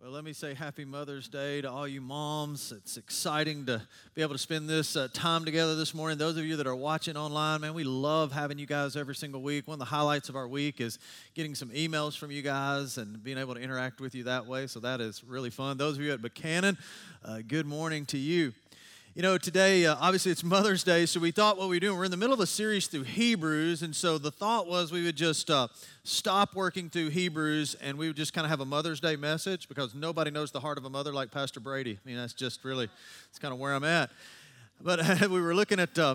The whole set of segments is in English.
Well, let me say happy Mother's Day to all you moms. It's exciting to be able to spend this uh, time together this morning. Those of you that are watching online, man, we love having you guys every single week. One of the highlights of our week is getting some emails from you guys and being able to interact with you that way. So that is really fun. Those of you at Buchanan, uh, good morning to you. You know, today, uh, obviously, it's Mother's Day, so we thought what we do, we're in the middle of a series through Hebrews, and so the thought was we would just uh, stop working through Hebrews and we would just kind of have a Mother's Day message because nobody knows the heart of a mother like Pastor Brady. I mean, that's just really, it's kind of where I'm at. But we were looking at, uh,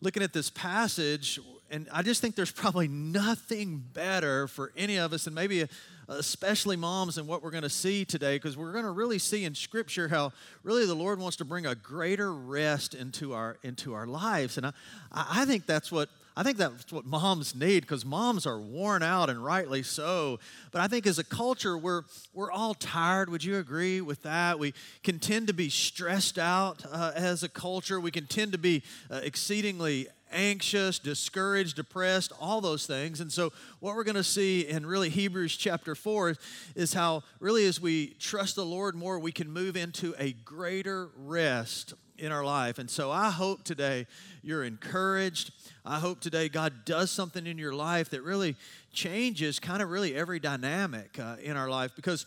looking at this passage, and I just think there's probably nothing better for any of us, and maybe especially moms, and what we're going to see today, because we're going to really see in Scripture how really the Lord wants to bring a greater rest into our into our lives, and I, I think that's what. I think that's what moms need because moms are worn out and rightly so. But I think as a culture, we're, we're all tired. Would you agree with that? We can tend to be stressed out uh, as a culture. We can tend to be uh, exceedingly anxious, discouraged, depressed, all those things. And so, what we're going to see in really Hebrews chapter 4 is how, really, as we trust the Lord more, we can move into a greater rest in our life. And so, I hope today you're encouraged. I hope today God does something in your life that really changes kind of really every dynamic uh, in our life because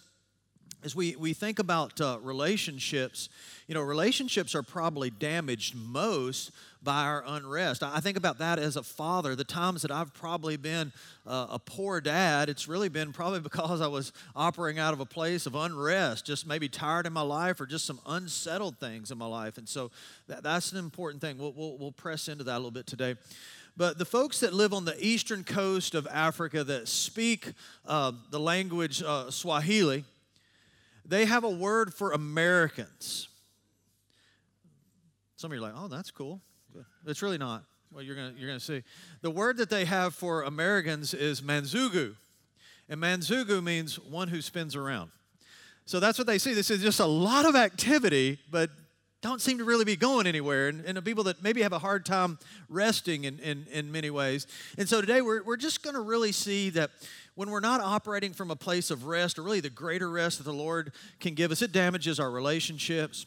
as we, we think about uh, relationships, you know, relationships are probably damaged most by our unrest. I think about that as a father. The times that I've probably been uh, a poor dad, it's really been probably because I was operating out of a place of unrest, just maybe tired in my life or just some unsettled things in my life. And so that, that's an important thing. We'll, we'll, we'll press into that a little bit today. But the folks that live on the eastern coast of Africa that speak uh, the language uh, Swahili, they have a word for Americans. Some of you are like, oh, that's cool. It's really not. Well, you're going you're gonna see. The word that they have for Americans is manzugu. And manzugu means one who spins around. So that's what they see. This is just a lot of activity, but don't seem to really be going anywhere. And, and the people that maybe have a hard time resting in, in, in many ways. And so today we're, we're just going to really see that when we're not operating from a place of rest, or really the greater rest that the Lord can give us, it damages our relationships.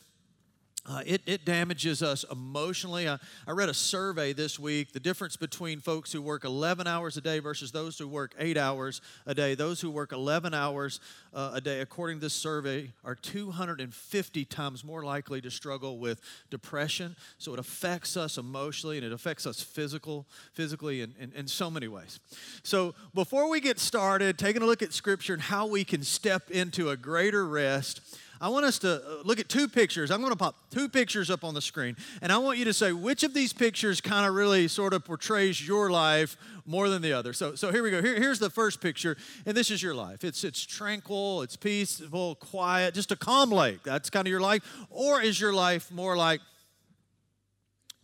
Uh, it, it damages us emotionally. I, I read a survey this week the difference between folks who work 11 hours a day versus those who work eight hours a day. Those who work 11 hours uh, a day, according to this survey, are 250 times more likely to struggle with depression. So it affects us emotionally and it affects us physical, physically in, in, in so many ways. So before we get started, taking a look at Scripture and how we can step into a greater rest, I want us to uh, look at two pictures. I'm going to pop two pictures up on the screen, and I want you to say which of these pictures kind of really sort of portrays your life more than the other. So, so here we go. Here, here's the first picture, and this is your life. It's it's tranquil, it's peaceful, quiet, just a calm lake. That's kind of your life. Or is your life more like,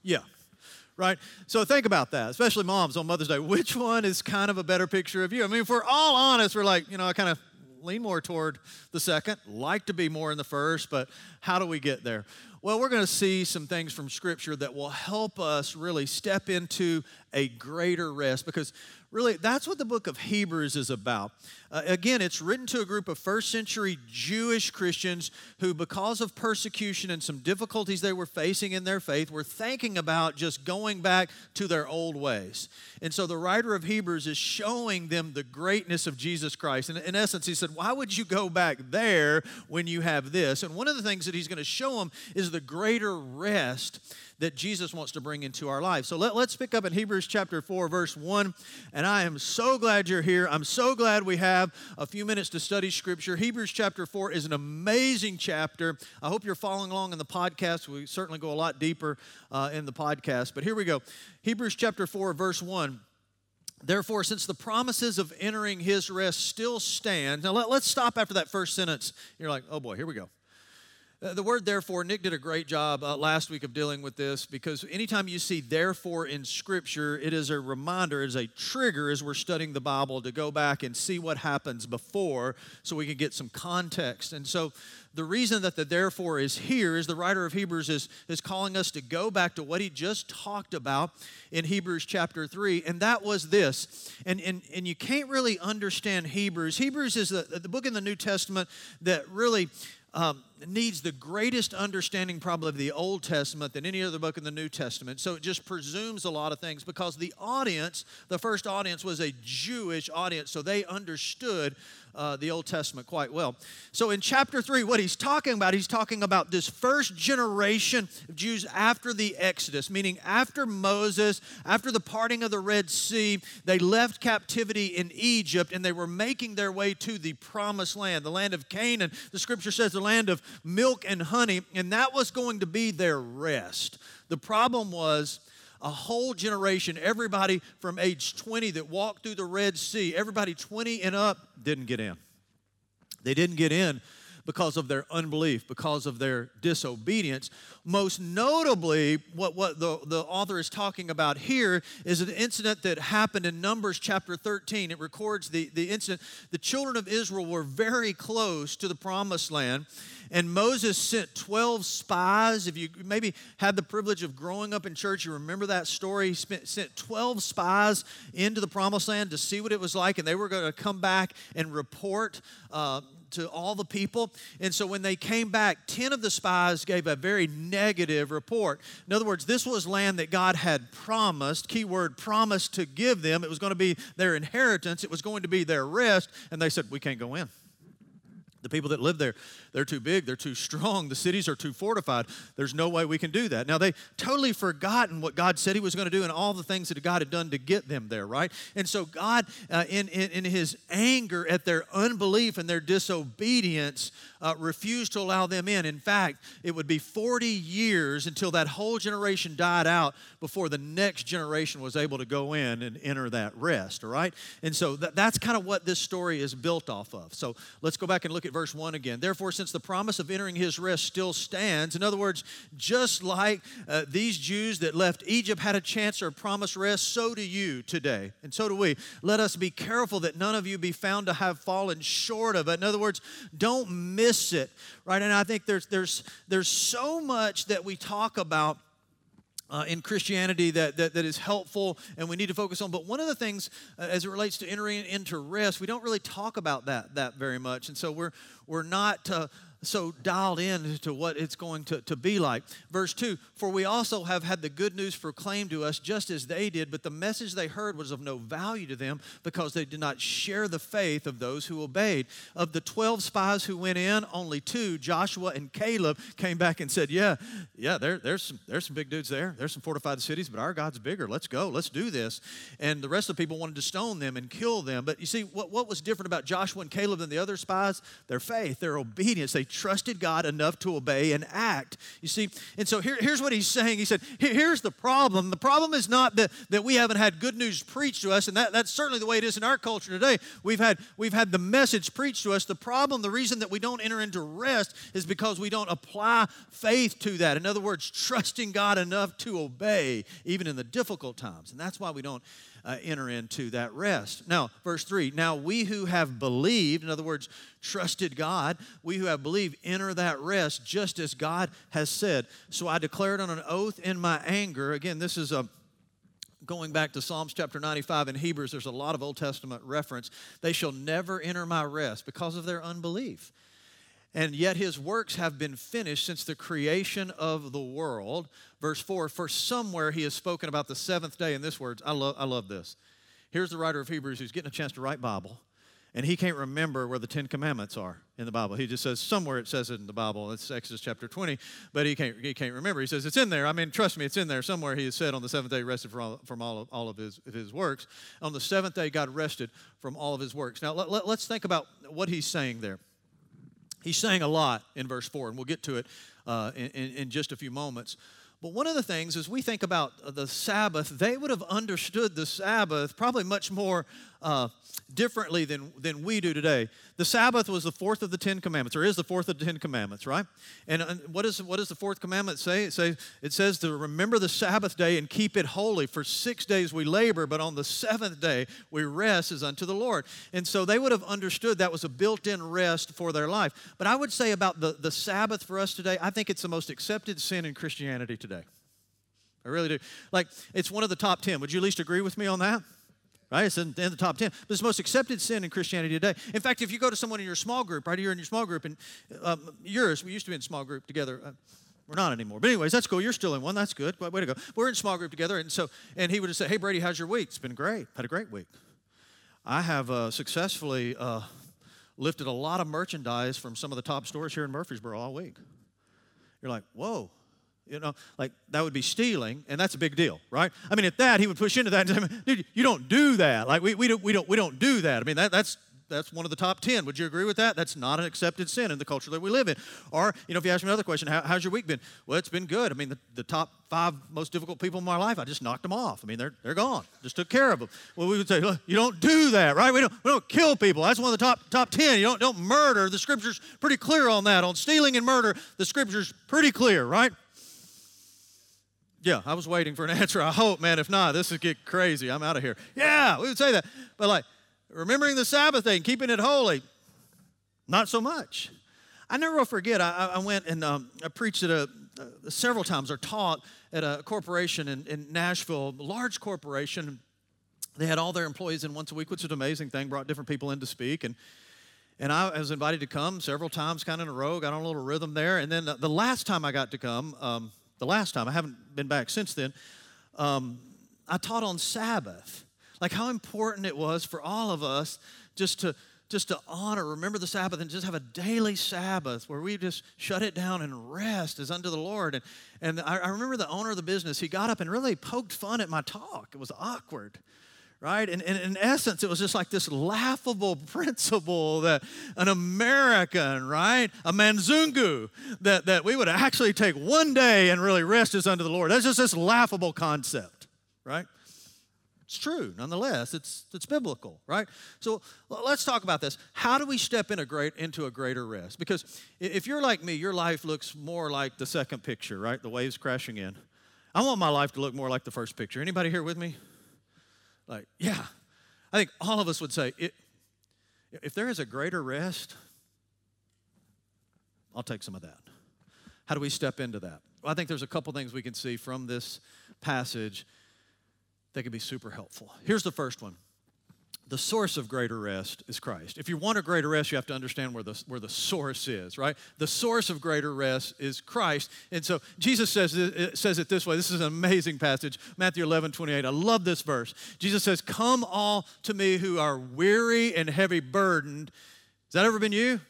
yeah, right? So think about that, especially moms on Mother's Day. Which one is kind of a better picture of you? I mean, if we're all honest, we're like, you know, I kind of lean more toward the second, like to be more in the first, but how do we get there? Well, we're going to see some things from Scripture that will help us really step into a greater rest because really that's what the book of Hebrews is about. Uh, again, it's written to a group of first century Jewish Christians who, because of persecution and some difficulties they were facing in their faith, were thinking about just going back to their old ways. And so the writer of Hebrews is showing them the greatness of Jesus Christ. And in essence, he said, Why would you go back there when you have this? And one of the things that he's going to show them is the greater rest that Jesus wants to bring into our life. So let, let's pick up in Hebrews chapter 4, verse 1. And I am so glad you're here. I'm so glad we have a few minutes to study Scripture. Hebrews chapter 4 is an amazing chapter. I hope you're following along in the podcast. We certainly go a lot deeper uh, in the podcast. But here we go Hebrews chapter 4, verse 1. Therefore, since the promises of entering his rest still stand, now let, us stop after that first sentence. You're like, oh boy, here we go. Uh, the word therefore, Nick did a great job uh, last week of dealing with this because anytime you see therefore in Scripture, it is a reminder, it is a trigger as we're studying the Bible to go back and see what happens before so we can get some context. And so the reason that the therefore is here is the writer of Hebrews is, is calling us to go back to what he just talked about in Hebrews chapter 3, and that was this. And, and, and you can't really understand Hebrews. Hebrews is the, the book in the New Testament that really um, needs the greatest understanding, probably, of the Old Testament than any other book in the New Testament. So it just presumes a lot of things because the audience, the first audience, was a Jewish audience, so they understood uh, the Old Testament quite well. So in chapter 3, what he's talking about, he's talking about this first generation of Jews after the Exodus, meaning after Moses, after the parting of the Red Sea, they left captivity in Egypt and they were making their way to the promised land, the land of Canaan. The scripture says the land of milk and honey, and that was going to be their rest. The problem was, a whole generation, everybody from age 20 that walked through the Red Sea, everybody 20 and up didn't get in. They didn't get in because of their unbelief, because of their disobedience. Most notably, what, what the, the author is talking about here is an incident that happened in Numbers chapter 13. It records the, the incident. The children of Israel were very close to the promised land and Moses sent 12 spies. If you maybe had the privilege of growing up in church, you remember that story. He spent, sent 12 spies into the promised land to see what it was like, and they were going to come back and report. Uh, to all the people. And so when they came back, 10 of the spies gave a very negative report. In other words, this was land that God had promised, keyword promised to give them. It was going to be their inheritance, it was going to be their rest. And they said, We can't go in. The people that live there, they're too big, they're too strong, the cities are too fortified. There's no way we can do that. Now, they totally forgotten what God said He was going to do and all the things that God had done to get them there, right? And so, God, uh, in, in, in, His anger at their unbelief and their disobedience, uh, refused to allow them in. In fact, it would be 40 years until that whole generation died out before the next generation was able to go in and enter that rest, all right? And so, that, that's kind of what this story is built off of. So, let's go back and look at verse 1 again. Therefore, since the promise of entering his rest still stands, in other words, just like uh, these Jews that left Egypt had a chance or promised rest, so do you today, and so do we. Let us be careful that none of you be found to have fallen short of it. In other words, don't miss it, right? And I think there's, there's, there's so much that we talk about uh, in Christianity that, that, that is helpful and we need to focus on. But one of the things, uh, as it relates to entering into rest, we don't really talk about that that very much, and so we're we're not. Uh, so dialed in to what it's going to, to be like. Verse 2 For we also have had the good news proclaimed to us just as they did, but the message they heard was of no value to them because they did not share the faith of those who obeyed. Of the 12 spies who went in, only two, Joshua and Caleb, came back and said, Yeah, yeah, there, there's, some, there's some big dudes there. There's some fortified cities, but our God's bigger. Let's go. Let's do this. And the rest of the people wanted to stone them and kill them. But you see, what, what was different about Joshua and Caleb than the other spies? Their faith, their obedience. They trusted God enough to obey and act. You see, and so here, here's what he's saying. He said, Here's the problem. The problem is not that, that we haven't had good news preached to us, and that, that's certainly the way it is in our culture today. We've had, we've had the message preached to us. The problem, the reason that we don't enter into rest is because we don't apply faith to that. In other words, trusting God enough to obey, even in the difficult times. And that's why we don't uh, enter into that rest. Now, verse 3 Now we who have believed, in other words, trusted God, we who have believed, enter that rest just as God has said. So I declared on an oath in my anger. Again, this is a going back to Psalms chapter 95 and Hebrews, there's a lot of Old Testament reference. They shall never enter my rest because of their unbelief. And yet his works have been finished since the creation of the world. Verse 4 For somewhere he has spoken about the seventh day in this words. I love, I love this. Here's the writer of Hebrews who's getting a chance to write Bible, and he can't remember where the Ten Commandments are in the Bible. He just says somewhere it says it in the Bible. It's Exodus chapter 20, but he can't, he can't remember. He says it's in there. I mean, trust me, it's in there. Somewhere he has said on the seventh day rested from all, from all, of, all of, his, of his works. On the seventh day, God rested from all of his works. Now, let, let, let's think about what he's saying there. He's saying a lot in verse 4, and we'll get to it uh, in, in, in just a few moments. But one of the things as we think about the Sabbath, they would have understood the Sabbath probably much more uh, differently than, than we do today. The Sabbath was the fourth of the Ten Commandments, or is the fourth of the Ten Commandments, right? And, and what, is, what does the fourth commandment say? It, say? it says to remember the Sabbath day and keep it holy. For six days we labor, but on the seventh day we rest as unto the Lord. And so they would have understood that was a built in rest for their life. But I would say about the, the Sabbath for us today, I think it's the most accepted sin in Christianity today. I really do. Like, it's one of the top 10. Would you at least agree with me on that? Right? It's in, the top 10. But it's the most accepted sin in Christianity today. In fact, if you go to someone in your small group, right, you're in your small group, and um, yours, we used to be in small group together. Uh, we're not anymore. But anyways, that's cool. You're still in one. That's good. Way to go. We're in small group together, and so and he would have said, "Hey Brady, how's your week? It's been great. Had a great week. I have uh, successfully uh, lifted a lot of merchandise from some of the top stores here in Murfreesboro all week." You're like, "Whoa, you know, like that would be stealing, and that's a big deal, right? I mean, at that, he would push into that and say, dude, you don't do that. Like, we, we, don't, we, don't, we don't do that. I mean, that, that's, that's one of the top 10. Would you agree with that? That's not an accepted sin in the culture that we live in. Or, you know, if you ask me another question, How, how's your week been? Well, it's been good. I mean, the, the top five most difficult people in my life, I just knocked them off. I mean, they're, they're gone. Just took care of them. Well, we would say, Look, you don't do that, right? We don't, we don't kill people. That's one of the top, top 10. You don't, don't murder. The scripture's pretty clear on that. On stealing and murder, the scripture's pretty clear, right? Yeah, I was waiting for an answer. I hope, man. If not, this is get crazy. I'm out of here. Yeah, we would say that. But like remembering the Sabbath day and keeping it holy, not so much. I never will forget. I, I went and um, I preached at a uh, several times or taught at a corporation in, in Nashville, large corporation. They had all their employees in once a week, which is an amazing thing. Brought different people in to speak and. And I was invited to come several times, kind of in a row, got on a little rhythm there. And then the last time I got to come, um, the last time. I haven't been back since then. Um, I taught on Sabbath, like how important it was for all of us just to just to honor, remember the Sabbath, and just have a daily Sabbath where we just shut it down and rest as unto the Lord. And, and I, I remember the owner of the business, he got up and really poked fun at my talk. It was awkward right? And, and, in essence, it was just like this laughable principle that an American, right, a Manzungu, that, that we would actually take one day and really rest as unto the Lord. That's just this laughable concept, right? It's true, nonetheless. It's, it's biblical, right? So let's talk about this. How do we step in a great, into a greater rest? Because if you're like me, your life looks more like the second picture, right? The waves crashing in. I want my life to look more like the first picture. Anybody here with me? Like, yeah. I think all of us would say, if there is a greater rest, I'll take some of that. How do we step into that? Well, I think there's a couple things we can see from this passage that can be super helpful. Here's the first one the source of greater rest is Christ. If you want a greater rest, you have to understand where the, where the source is, right? The source of greater rest is Christ. And so Jesus says says it this way. This is an amazing passage, Matthew 11, 28. I love this verse. Jesus says, Come all to me who are weary and heavy burdened. Has that ever been you?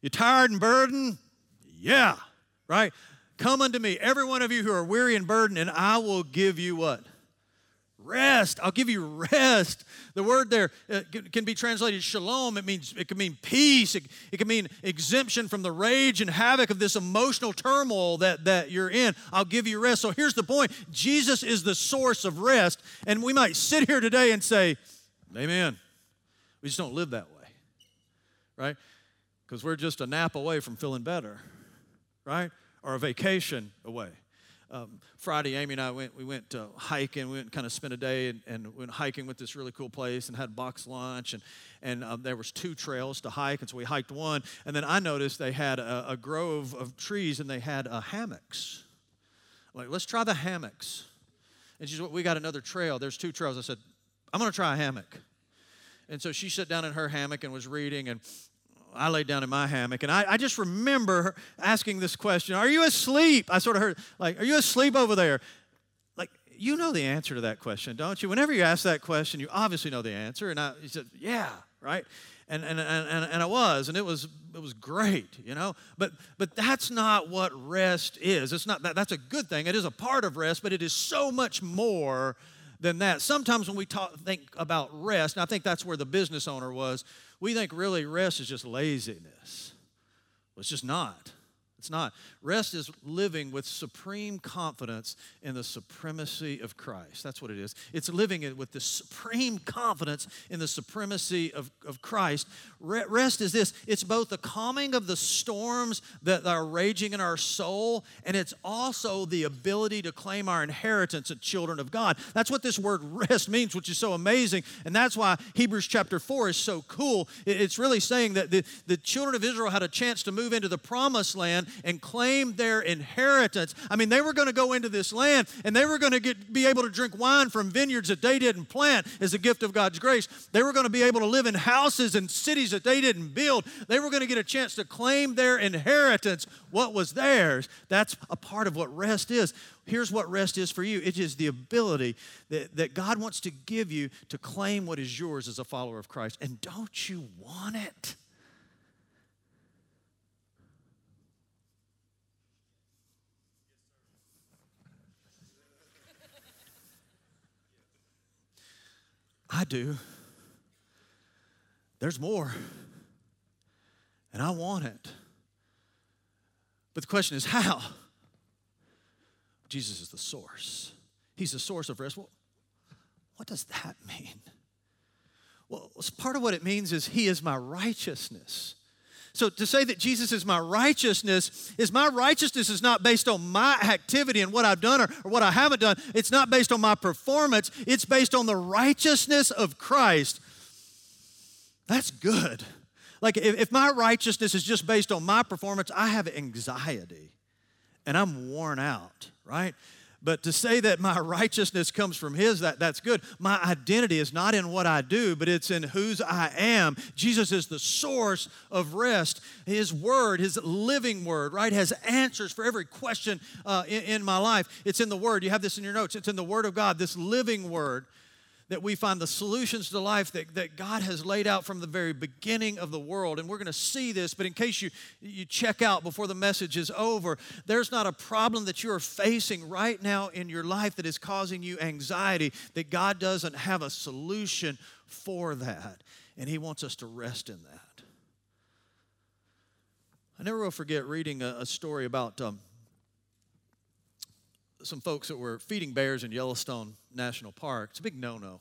You tired and burdened? Yeah, right? Come unto me, every one of you who are weary and burdened, and I will give you what? Rest. I'll give you rest. The word there uh, can be translated shalom. It means it can mean peace. It, it can mean exemption from the rage and havoc of this emotional turmoil that, that you're in. I'll give you rest. So here's the point Jesus is the source of rest. And we might sit here today and say, Amen. We just don't live that way, right? Because we're just a nap away from feeling better, right? Or a vacation away um, Friday, Amy and I went. We went uh, hiking. We went kind of spent a day and, and went hiking with this really cool place and had box lunch and and um, there was two trails to hike and so we hiked one and then I noticed they had a, a grove of trees and they had uh, hammocks. I'm like let's try the hammocks. And she said, "We got another trail. There's two trails." I said, "I'm going to try a hammock." And so she sat down in her hammock and was reading and I laid down in my hammock, and I, I just remember asking this question Are you asleep? I sort of heard, like, Are you asleep over there? Like, you know the answer to that question, don't you? Whenever you ask that question, you obviously know the answer. And I said, Yeah, right? And, and, and, and I was, and it was, it was great, you know? But, but that's not what rest is. It's not that, that's a good thing. It is a part of rest, but it is so much more than that. Sometimes when we talk, think about rest, and I think that's where the business owner was, we think really rest is just laziness. Well, it's just not. It's not. Rest is living with supreme confidence in the supremacy of Christ. That's what it is. It's living with the supreme confidence in the supremacy of, of Christ. Rest is this it's both the calming of the storms that are raging in our soul, and it's also the ability to claim our inheritance as children of God. That's what this word rest means, which is so amazing. And that's why Hebrews chapter 4 is so cool. It's really saying that the, the children of Israel had a chance to move into the promised land and claim their inheritance. I mean, they were going to go into this land and they were going to get, be able to drink wine from vineyards that they didn't plant as a gift of God's grace. They were going to be able to live in houses and cities that they didn't build. They were going to get a chance to claim their inheritance, what was theirs. That's a part of what rest is. Here's what rest is for you it is the ability that, that God wants to give you to claim what is yours as a follower of Christ. And don't you want it? I do. There's more. And I want it. But the question is how? Jesus is the source. He's the source of rest. Well, what does that mean? Well, part of what it means is He is my righteousness. So to say that Jesus is my righteousness is my righteousness is not based on my activity and what I've done or, or, what I haven't done. It's not based on my performance. It's based on the righteousness of Christ. That's good. Like if, if my righteousness is just based on my performance, I have anxiety and I'm worn out, right? But to say that my righteousness comes from His, that, that's good. My identity is not in what I do, but it's in whose I am. Jesus is the source of rest. His Word, His living Word, right, has answers for every question uh, in, in my life. It's in the Word. You have this in your notes. It's in the Word of God, this living Word that we find the solutions to life that, that God has laid out from the very beginning of the world. And we're going to see this, but in case you, you check out before the message is over, there's not a problem that you are facing right now in your life that is causing you anxiety, that God doesn't have a solution for that. And He wants us to rest in that. I never will forget reading a, a story about. Um, some folks that were feeding bears in Yellowstone National Park. It's a big no no.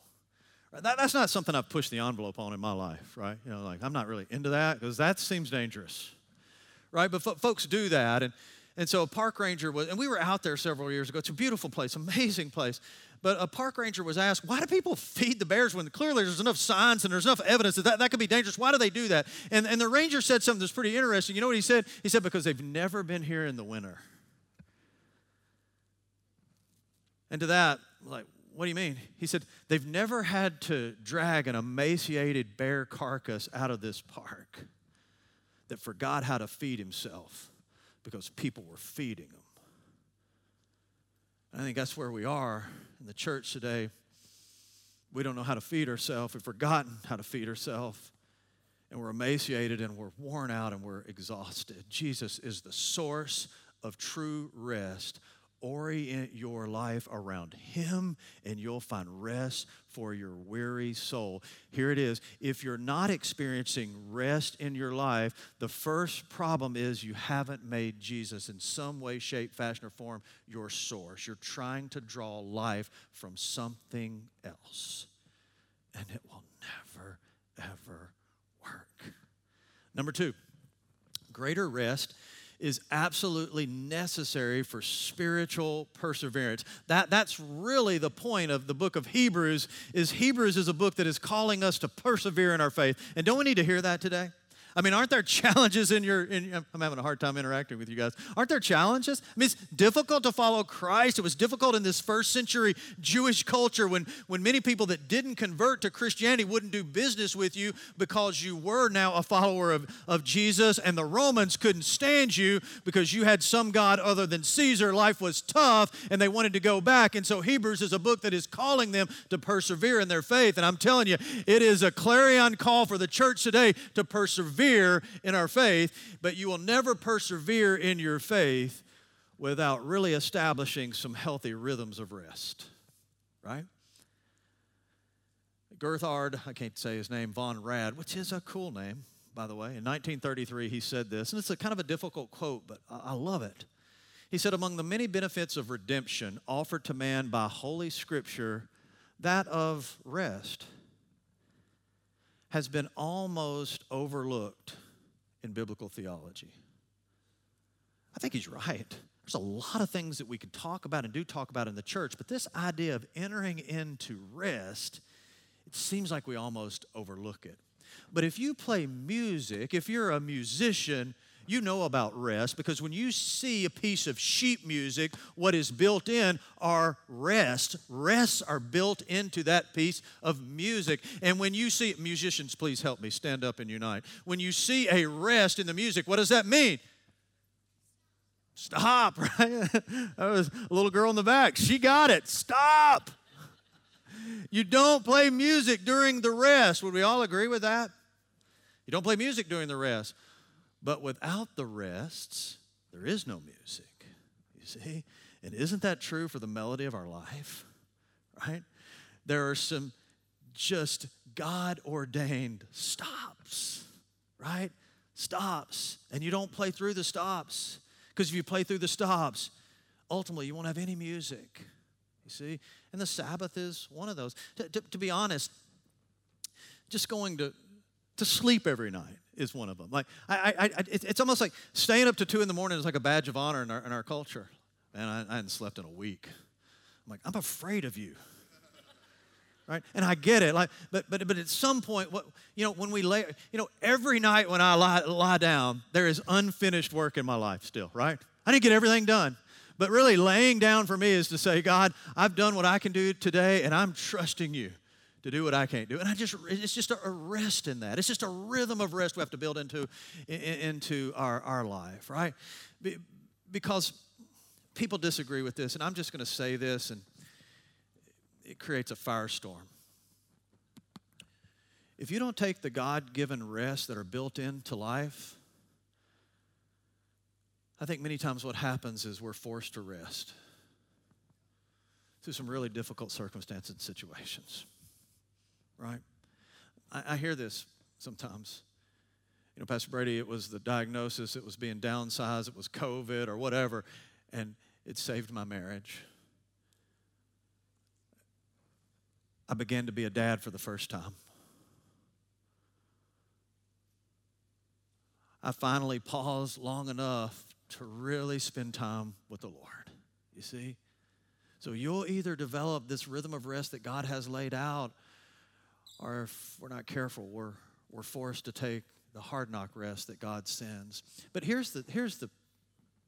That, that's not something I've pushed the envelope on in my life, right? You know, like I'm not really into that because that seems dangerous, right? But folks do that. And, and so a park ranger was, and we were out there several years ago. It's a beautiful place, amazing place. But a park ranger was asked, why do people feed the bears when clearly there's enough signs and there's enough evidence that that, that could be dangerous? Why do they do that? And, and the ranger said something that's pretty interesting. You know what he said? He said, because they've never been here in the winter. And to that, like, what do you mean? He said, they've never had to drag an emaciated bear carcass out of this park that forgot how to feed himself because people were feeding him. I think that's where we are in the church today. We don't know how to feed ourselves. We've forgotten how to feed ourselves. And we're emaciated and we're worn out and we're exhausted. Jesus is the source of true rest orient your life around Him, and you'll find rest for your weary soul. Here it is. If you're not experiencing rest in your life, the first problem is you haven't made Jesus in some way, shape, fashion, or form your source. You're trying to draw life from something else, and it will never, ever work. Number two, greater rest is absolutely necessary for spiritual perseverance. That, that's really the point of the book of Hebrews is Hebrews is a book that is calling us to persevere in our faith. And don't we need to hear that today? I mean, aren't there challenges in your, in, I'm having a hard time interacting with you guys. Aren't there challenges? I mean, it's difficult to follow Christ. It was difficult in this first century Jewish culture when, when many people that didn't convert to Christianity wouldn't do business with you because you were now a follower of, of Jesus and the Romans couldn't stand you because you had some God other than Caesar. Life was tough and they wanted to go back. And so Hebrews is a book that is calling them to persevere in their faith. And I'm telling you, it is a clarion call for the church today to persevere persevere in our faith, but you will never persevere in your faith without really establishing some healthy rhythms of rest, right? Gerhard, I can't say his name, Von Rad, which is a cool name, by the way. In 1933, he said this, and it's a kind of a difficult quote, but I love it. He said, Among the many benefits of redemption offered to man by Holy Scripture, that of rest has been almost overlooked in biblical theology. I think he's right. There's a lot of things that we could talk about and do talk about in the church, but this idea of entering into rest, it seems like we almost overlook it. But if you play music, if you're a musician, you know about rest because when you see a piece of sheet music, what is built in are rest. Rests are built into that piece of music. And when you see, musicians, please help me stand up and unite. When you see a rest in the music, what does that mean? Stop, right? that was a little girl in the back. She got it. Stop. You don't play music during the rest. Would we all agree with that? You don't play music during the rest. But without the rests, there is no music. You see? And isn't that true for the melody of our life? Right? There are some just God ordained stops, right? Stops. And you don't play through the stops. Because if you play through the stops, ultimately you won't have any music. You see? And the Sabbath is one of those. To, to, to be honest, just going to, to sleep every night is one of them. Like, I, I, I, it's almost like staying up to two in the morning is like a badge of honor in our, in our culture. And I, I hadn't slept in a week. I'm like, I'm afraid of you. Right? And I get it. Like, but but but at some point, what you know, when we lay, you know, every night when I lie, lie down, there is unfinished work in my life still, right? I didn't get everything done. But really, laying down for me is to say, God, I've done what I can do today, and I'm trusting you to do what I can't do. And I just, it's just a rest in that. It's just a rhythm of rest we have to build into, into our, our life, right? Because people disagree with this, and I'm just going to say this, and it creates a firestorm. If you don't take the God given rest that are built into life, I think many times what happens is we're forced to rest through some really difficult circumstances and situations right? I, I hear this sometimes. You know, Pastor Brady, it was the diagnosis, it was being downsized, it was COVID or whatever, and it saved my marriage. I began to be a dad for the first time. I finally paused long enough to really spend time with the Lord. You see? So you'll either develop this rhythm of rest that God has laid out, or if we're not careful, we're, we're forced to take the hard knock rest that God sends. But here's the, here's the,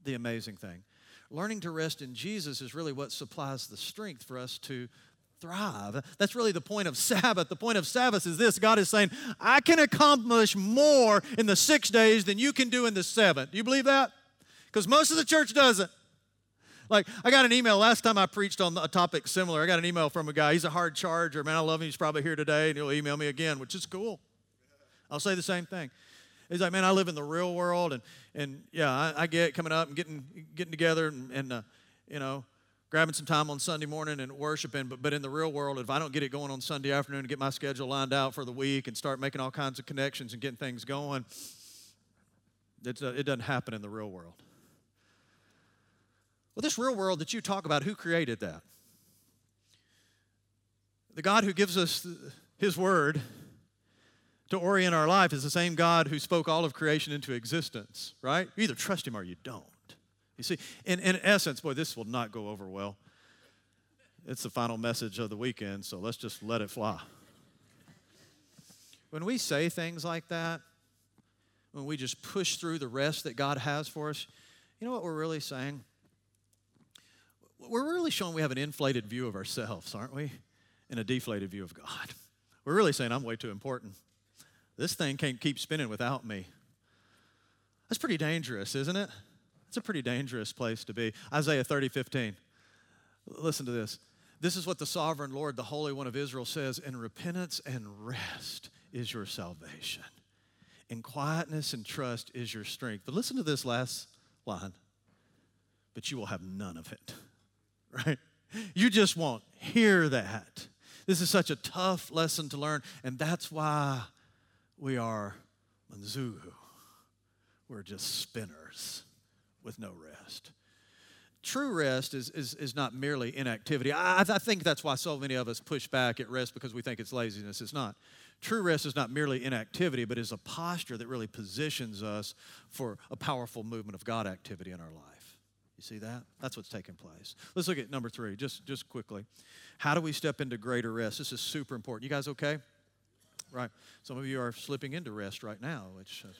the amazing thing learning to rest in Jesus is really what supplies the strength for us to thrive. That's really the point of Sabbath. The point of Sabbath is this God is saying, I can accomplish more in the six days than you can do in the seven. Do you believe that? Because most of the church doesn't. Like, I got an email last time I preached on a topic similar. I got an email from a guy. He's a hard charger. Man, I love him. He's probably here today, and he'll email me again, which is cool. I'll say the same thing. He's like, man, I live in the real world, and and yeah, I, I get coming up and getting getting together and, and uh, you know, grabbing some time on Sunday morning and worshiping. But but in the real world, if I don't get it going on Sunday afternoon and get my schedule lined out for the week and start making all kinds of connections and getting things going, it's, uh, it doesn't happen in the real world. Well, this real world that you talk about, who created that? The God who gives us His Word to orient our life is the same God who spoke all of creation into existence, right? You either trust Him or you don't. You see, in, in essence, boy, this will not go over well. It's the final message of the weekend, so let's just let it fly. When we say things like that, when we just push through the rest that God has for us, you know what we're really saying? We're really showing we have an inflated view of ourselves, aren't we? And a deflated view of God. We're really saying, I'm way too important. This thing can't keep spinning without me. That's pretty dangerous, isn't it? It's a pretty dangerous place to be. Isaiah 30, 15. Listen to this. This is what the sovereign Lord, the Holy One of Israel, says In repentance and rest is your salvation, in quietness and trust is your strength. But listen to this last line. But you will have none of it right? You just won't hear that. This is such a tough lesson to learn, and that's why we are Manzugu, we're just spinners with no rest. True rest is, is, is not merely inactivity. I, I think that's why so many of us push back at rest because we think it's laziness. It's not. True rest is not merely inactivity, but is a posture that really positions us for a powerful movement of God activity in our life. You see that? That's what's taking place. Let's look at number three, just, just quickly. How do we step into greater rest? This is super important. You guys okay? Right. Some of you are slipping into rest right now, which uh,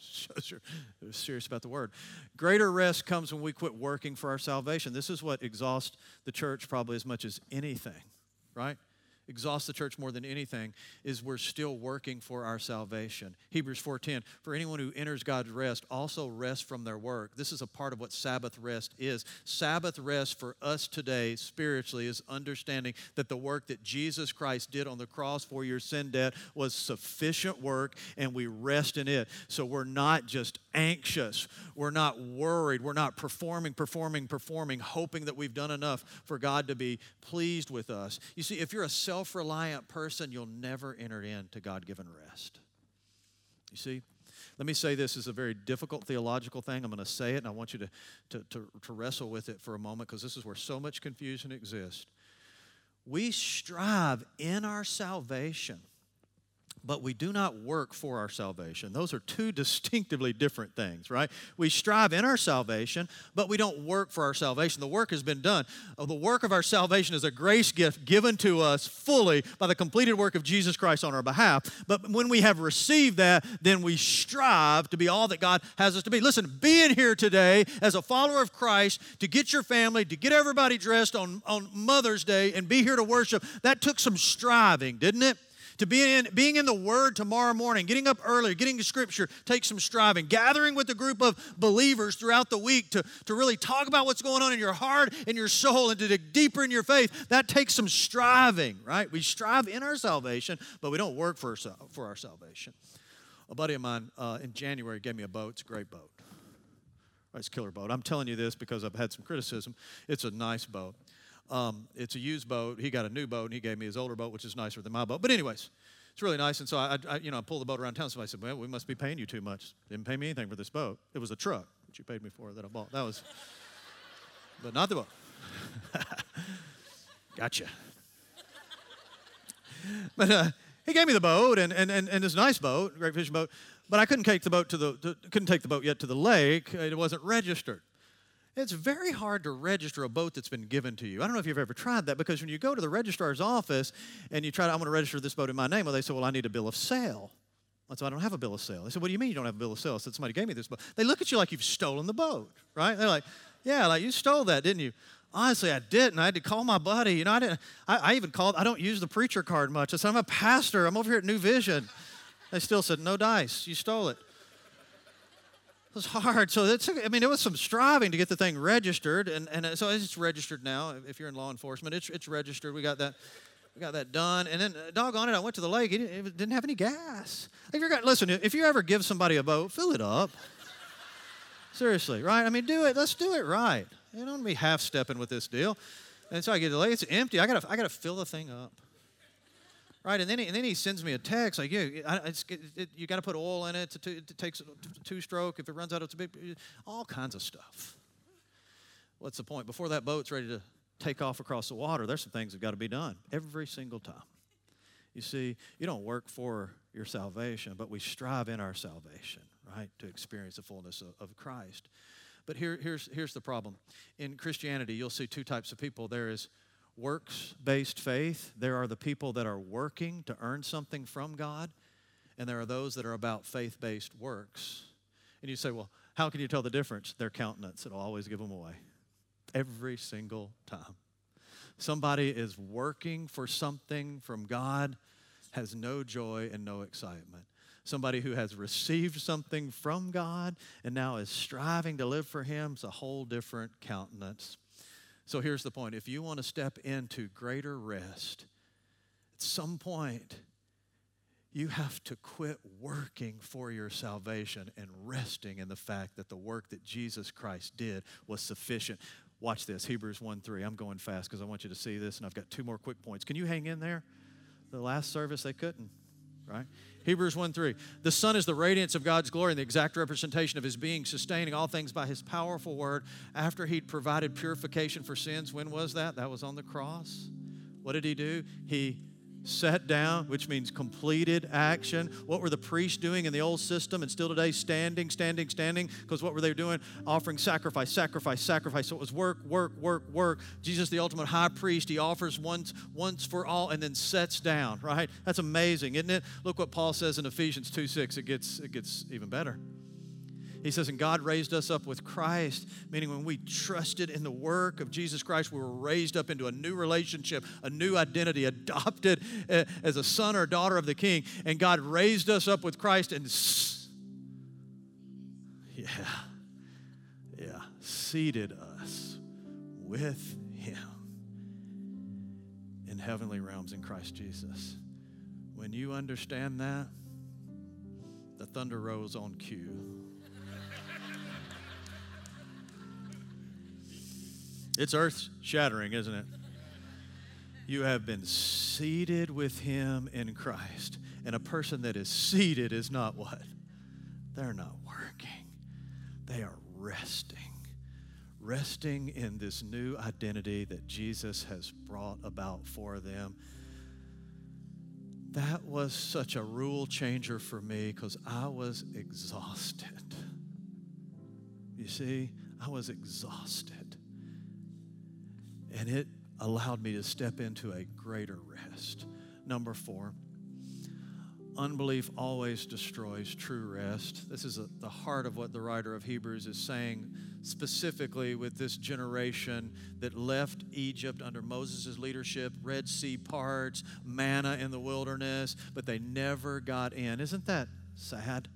shows you're serious about the word. Greater rest comes when we quit working for our salvation. This is what exhausts the church probably as much as anything, right? Exhausts the church more than anything is we're still working for our salvation. Hebrews 4:10 For anyone who enters God's rest also rests from their work. This is a part of what Sabbath rest is. Sabbath rest for us today spiritually is understanding that the work that Jesus Christ did on the cross for your sin debt was sufficient work and we rest in it. So we're not just anxious. We're not worried. We're not performing, performing, performing, hoping that we've done enough for God to be pleased with us. You see, if you're a self self reliant person, you'll never enter into God given rest. You see? Let me say this is a very difficult theological thing. I'm going to say it, and I want you to, to, to, to wrestle with it for a moment because this is where so much confusion exists. We strive in our salvation but we do not work for our salvation. Those are two distinctively different things, right? We strive in our salvation, but we don't work for our salvation. The work has been done. Oh, the work of our salvation is a grace gift given to us fully by the completed work of Jesus Christ on our behalf. But when we have received that, then we strive to be all that God has us to be. Listen, being here today as a follower of Christ to get your family, to get everybody dressed on, on Mother's Day and be here to worship, that took some striving, didn't it? To be in, being in the Word tomorrow morning, getting up early, getting to Scripture takes some striving. Gathering with a group of believers throughout the week to, to really talk about what's going on in your heart and your soul and to dig deeper in your faith, that takes some striving, right? We strive in our salvation, but we don't work for, for our salvation. A buddy of mine uh, in January gave me a boat. It's a great boat. It's killer boat. I'm telling you this because I've had some criticism. It's a nice boat. Um, it's a used boat. He got a new boat, and he gave me his older boat, which is nicer than my boat. But anyways, it's really nice. And so I, I you know, I pulled the boat around town. Somebody said, "Well, we must be paying you too much. Didn't pay me anything for this boat. It was a truck that you paid me for that I bought. That was, but not the boat. gotcha. but uh, he gave me the boat, and and and, and this nice boat, great fishing boat. But I couldn't take the boat to the to, couldn't take the boat yet to the lake. It wasn't registered. It's very hard to register a boat that's been given to you. I don't know if you've ever tried that because when you go to the registrar's office and you try to, I'm going to register this boat in my name, well, they say, well, I need a bill of sale. I said, I don't have a bill of sale. They said, what do you mean you don't have a bill of sale? I said, somebody gave me this boat. They look at you like you've stolen the boat, right? They're like, yeah, like you stole that, didn't you? Honestly, I didn't. I had to call my buddy. You know, I didn't. I, I even called. I don't use the preacher card much. I said, I'm a pastor. I'm over here at New Vision. They still said, no dice. You stole it. It was hard. So took, I mean, it was some striving to get the thing registered. And, and so it's registered now. If you're in law enforcement, it's, it's registered. We got that. We got that done, and then uh, doggone it, I went to the lake. It, didn't have any gas. If you're listen, if you ever give somebody a boat, fill it up. Seriously, right? I mean, do it. Let's do it right. You don't be half stepping with this deal. And so I get to the lake. It's empty. I gotta, I gotta fill the thing up. Right, and then he, and then he sends me a text like, "Yeah, it, it, you got to put oil in it. To, it takes two stroke. If it runs out, it's a big, all kinds of stuff." What's the point? Before that boat's ready to take off across the water, there's some things that got to be done every single time. You see, you don't work for your salvation, but we strive in our salvation, right, to experience the fullness of, of Christ. But here, here's, here's the problem. In Christianity, you'll see two types of people. There is works based faith. There are the people that are working to earn something from God, and there are those that are about faith based works. And you say, well, how can you tell the difference? Their countenance, it'll always give them away. Every single time. Somebody is working for something from God, has no joy and no excitement. Somebody who has received something from God and now is striving to live for Him is a whole different countenance. So here's the point if you want to step into greater rest, at some point, you have to quit working for your salvation and resting in the fact that the work that Jesus Christ did was sufficient. Watch this Hebrews 1 3. I'm going fast because I want you to see this, and I've got two more quick points. Can you hang in there? The last service, they couldn't right? Hebrews 1 3. The Son is the radiance of God's glory and the exact representation of his being, sustaining all things by his powerful word. After he'd provided purification for sins, when was that? That was on the cross. What did he do? He sat down, which means completed action. What were the priests doing in the old system and still today? Standing, standing, standing. Because what were they doing? Offering sacrifice, sacrifice, sacrifice. So it was work, work, work, work. Jesus, the ultimate high priest, he offers once, once for all and then sets down, right? That's amazing, isn't it? Look what Paul says in Ephesians 2 6. It gets, it gets even better. He says, and God raised us up with Christ, meaning when we trusted in the work of Jesus Christ, we were raised up into a new relationship, a new identity, adopted eh, as a son or daughter of the King. And God raised us up with Christ and, yeah, yeah, seated us with Him in heavenly realms in Christ Jesus. When you understand that, the thunder rose on cue. It's earth shattering, isn't it? You have been seated with him in Christ. And a person that is seated is not what? They're not working, they are resting. Resting in this new identity that Jesus has brought about for them. That was such a rule changer for me because I was exhausted. You see, I was exhausted. And it allowed me to step into a greater rest. Number four, unbelief always destroys true rest. This is a, the heart of what the writer of Hebrews is saying, specifically with this generation that left Egypt under Moses' leadership, Red Sea parts, manna in the wilderness, but they never got in. Isn't that sad?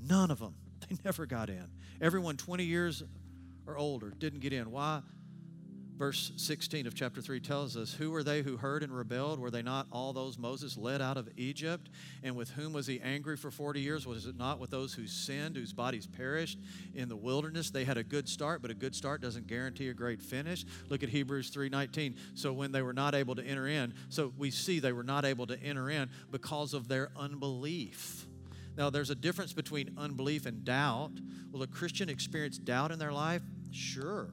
None of them. They never got in. Everyone 20 years or older didn't get in. Why? Verse 16 of chapter 3 tells us, Who were they who heard and rebelled? Were they not all those Moses led out of Egypt? And with whom was he angry for 40 years? Was it not with those who sinned, whose bodies perished in the wilderness? They had a good start, but a good start doesn't guarantee a great finish. Look at Hebrews 3:19. So when they were not able to enter in, so we see they were not able to enter in because of their unbelief. Now, there's a difference between unbelief and doubt. Will a Christian experience doubt in their life? Sure.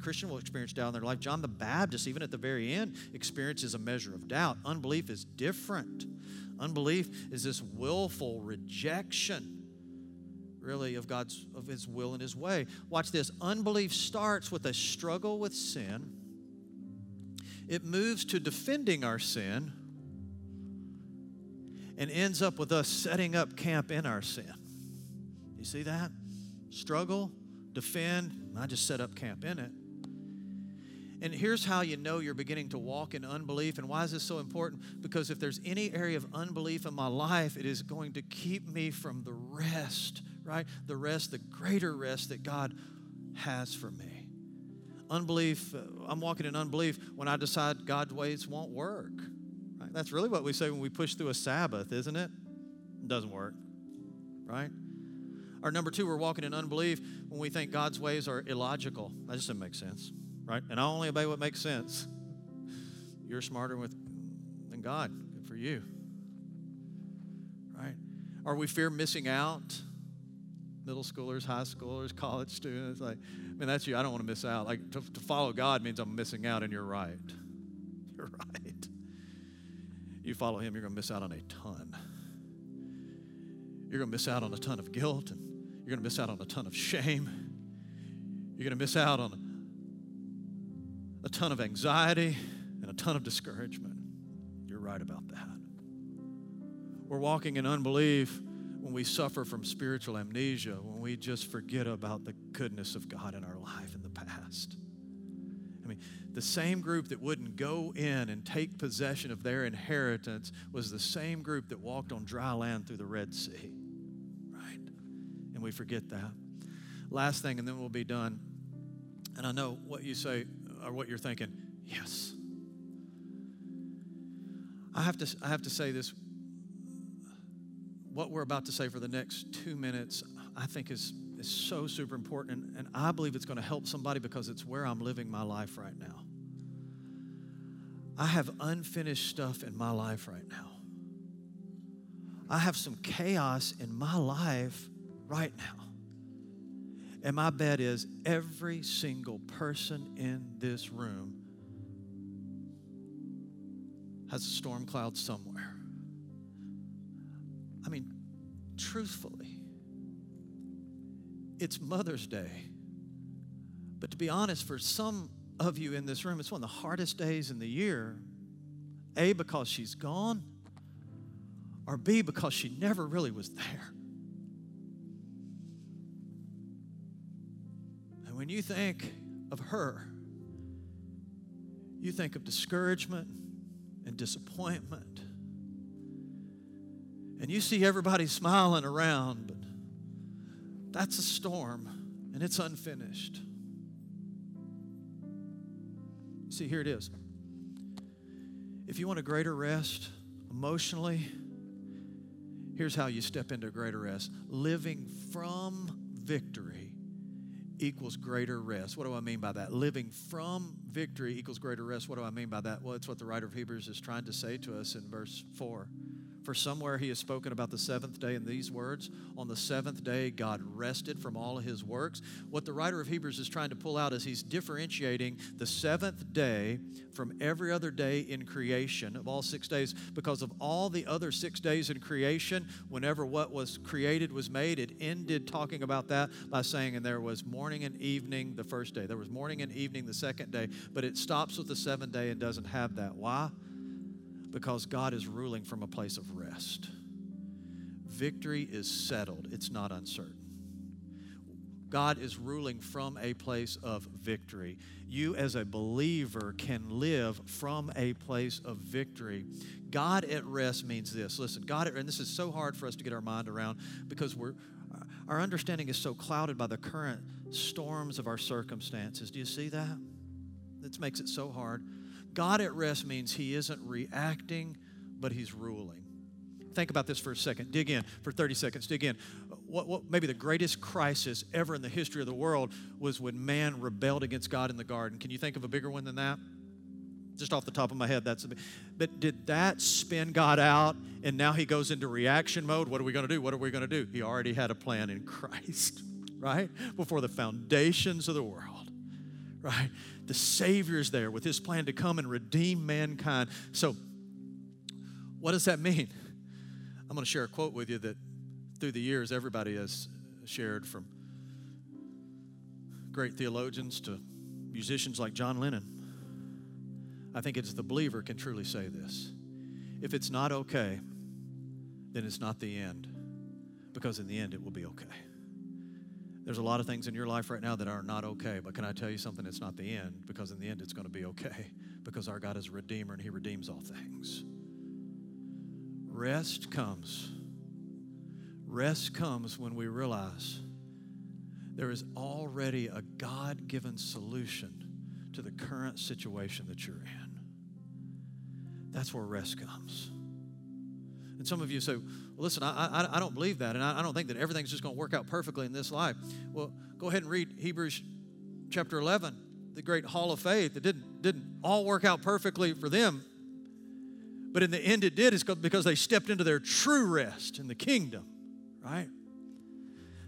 Christian will experience doubt in their life. John the Baptist, even at the very end, experiences a measure of doubt. Unbelief is different. Unbelief is this willful rejection, really, of God's of His will and His way. Watch this. Unbelief starts with a struggle with sin. It moves to defending our sin and ends up with us setting up camp in our sin. You see that? Struggle, defend, I just set up camp in it. And here's how you know you're beginning to walk in unbelief. And why is this so important? Because if there's any area of unbelief in my life, it is going to keep me from the rest, right? The rest, the greater rest that God has for me. Unbelief, uh, I'm walking in unbelief when I decide God's ways won't work. Right? That's really what we say when we push through a Sabbath, isn't it? It doesn't work, right? Or number two, we're walking in unbelief when we think God's ways are illogical. That just doesn't make sense right? And I only obey what makes sense. You're smarter with, than God. Good for you. Right? Or we fear missing out. Middle schoolers, high schoolers, college students. Like, I mean, that's you. I don't want to miss out. Like, to, to follow God means I'm missing out, and you're right. You're right. You follow Him, you're going to miss out on a ton. You're going to miss out on a ton of guilt, and you're going to miss out on a ton of shame. You're going to miss out on a ton of anxiety and a ton of discouragement. You're right about that. We're walking in unbelief when we suffer from spiritual amnesia, when we just forget about the goodness of God in our life in the past. I mean, the same group that wouldn't go in and take possession of their inheritance was the same group that walked on dry land through the Red Sea, right? And we forget that. Last thing, and then we'll be done. And I know what you say, or what you're thinking, yes. I have to, I have to say this. What we're about to say for the next two minutes, I think is, is so super important. And, and I believe it's going to help somebody because it's where I'm living my life right now. I have unfinished stuff in my life right now. I have some chaos in my life right now. And my bet is every single person in this room has a storm cloud somewhere. I mean, truthfully, it's Mother's Day. But to be honest, for some of you in this room, it's one of the hardest days in the year. A, because she's gone, or B, because she never really was there. You think of her, you think of discouragement and disappointment. And you see everybody smiling around, but that's a storm and it's unfinished. See, here it is. If you want a greater rest emotionally, here's how you step into greater rest living from victory equals greater rest. What do I mean by that? Living from victory equals greater rest. What do I mean by that? Well, it's what the writer of Hebrews is trying to say to us in verse 4. For somewhere he has spoken about the seventh day in these words On the seventh day, God rested from all of his works. What the writer of Hebrews is trying to pull out is he's differentiating the seventh day from every other day in creation of all six days because of all the other six days in creation, whenever what was created was made, it ended talking about that by saying, and there was morning and evening the first day, there was morning and evening the second day, but it stops with the seventh day and doesn't have that. Why? Because God is ruling from a place of rest. Victory is settled, it's not uncertain. God is ruling from a place of victory. You, as a believer, can live from a place of victory. God at rest means this. Listen, God at, and this is so hard for us to get our mind around because we're our understanding is so clouded by the current storms of our circumstances. Do you see that? This makes it so hard. God at rest means he isn't reacting, but he's ruling. Think about this for a second. Dig in for 30 seconds. Dig in. What, what, maybe the greatest crisis ever in the history of the world was when man rebelled against God in the garden. Can you think of a bigger one than that? Just off the top of my head, that's a. But did that spin God out and now he goes into reaction mode? What are we going to do? What are we going to do? He already had a plan in Christ, right? Before the foundations of the world, right? the Savior's there with his plan to come and redeem mankind. So, what does that mean? I'm going to share a quote with you that through the years everybody has shared from great theologians to musicians like John Lennon. I think it's the believer can truly say this. If it's not okay, then it's not the end, because in the end it will be okay. There's a lot of things in your life right now that are not okay, but can I tell you something? It's not the end, because in the end it's going to be okay, because our God is a redeemer and He redeems all things. Rest comes. Rest comes when we realize there is already a God given solution to the current situation that you're in. That's where rest comes. And some of you say, well, listen, I, I, I don't believe that, and I, I don't think that everything's just going to work out perfectly in this life. Well, go ahead and read Hebrews chapter 11, the great hall of faith. It didn't, didn't all work out perfectly for them, but in the end it did. It's because they stepped into their true rest in the kingdom, right?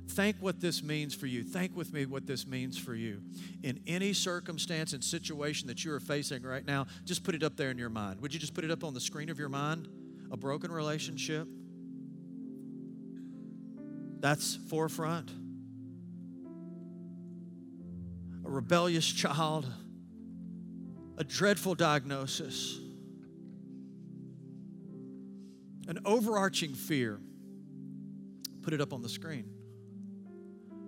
Think what this means for you. Think with me what this means for you. In any circumstance and situation that you are facing right now, just put it up there in your mind. Would you just put it up on the screen of your mind? A broken relationship. That's forefront. A rebellious child, a dreadful diagnosis, an overarching fear. Put it up on the screen.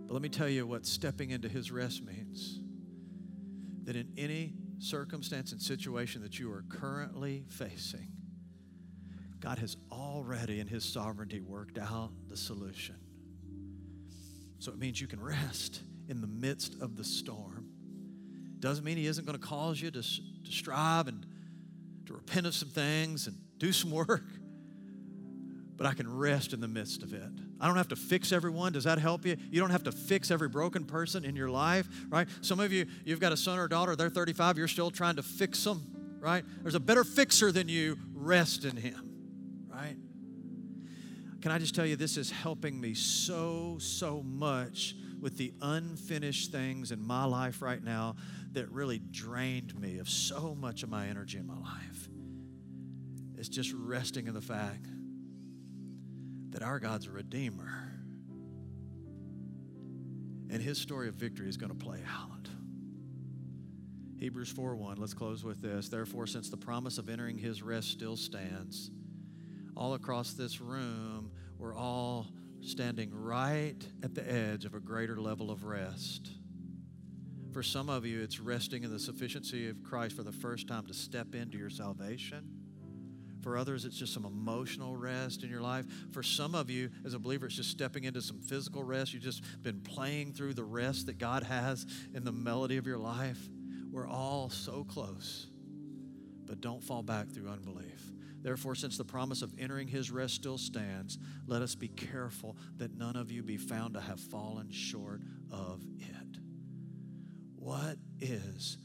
But let me tell you what stepping into his rest means. That in any circumstance and situation that you are currently facing, God has already, in His sovereignty, worked out the solution. So it means you can rest in the midst of the storm. Doesn't mean He isn't going to cause you to, to strive and to repent of some things and do some work, but I can rest in the midst of it. I don't have to fix everyone. Does that help you? You don't have to fix every broken person in your life, right? Some of you, you've got a son or daughter, they're 35, you're still trying to fix them, right? There's a better fixer than you. Rest in Him? Can I just tell you, this is helping me so, so much with the unfinished things in my life right now that really drained me of so much of my energy in my life. It's just resting in the fact that our God's a redeemer. And his story of victory is going to play out. Hebrews 4 1, let's close with this. Therefore, since the promise of entering his rest still stands, all across this room, we're all standing right at the edge of a greater level of rest. For some of you, it's resting in the sufficiency of Christ for the first time to step into your salvation. For others, it's just some emotional rest in your life. For some of you, as a believer, it's just stepping into some physical rest. You've just been playing through the rest that God has in the melody of your life. We're all so close, but don't fall back through unbelief. Therefore, since the promise of entering his rest still stands, let us be careful that none of you be found to have fallen short of it. What is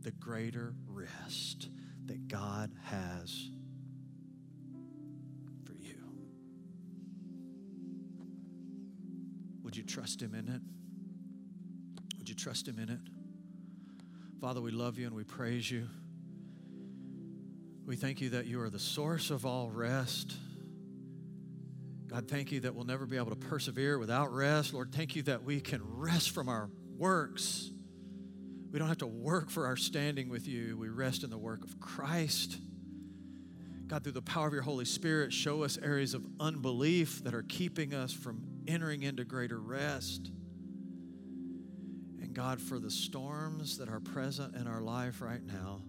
the greater rest that God has for you? Would you trust him in it? Would you trust him in it? Father, we love you and we praise you. We thank you that you are the source of all rest. God, thank you that we'll never be able to persevere without rest. Lord, thank you that we can rest from our works. We don't have to work for our standing with you. We rest in the work of Christ. God, through the power of your Holy Spirit, show us areas of unbelief that are keeping us from entering into greater rest. And God, for the storms that are present in our life right now,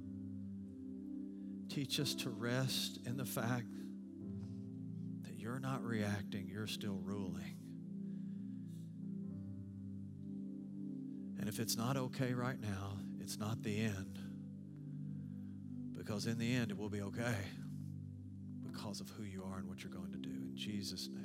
Teach us to rest in the fact that you're not reacting, you're still ruling. And if it's not okay right now, it's not the end. Because in the end, it will be okay because of who you are and what you're going to do. In Jesus' name.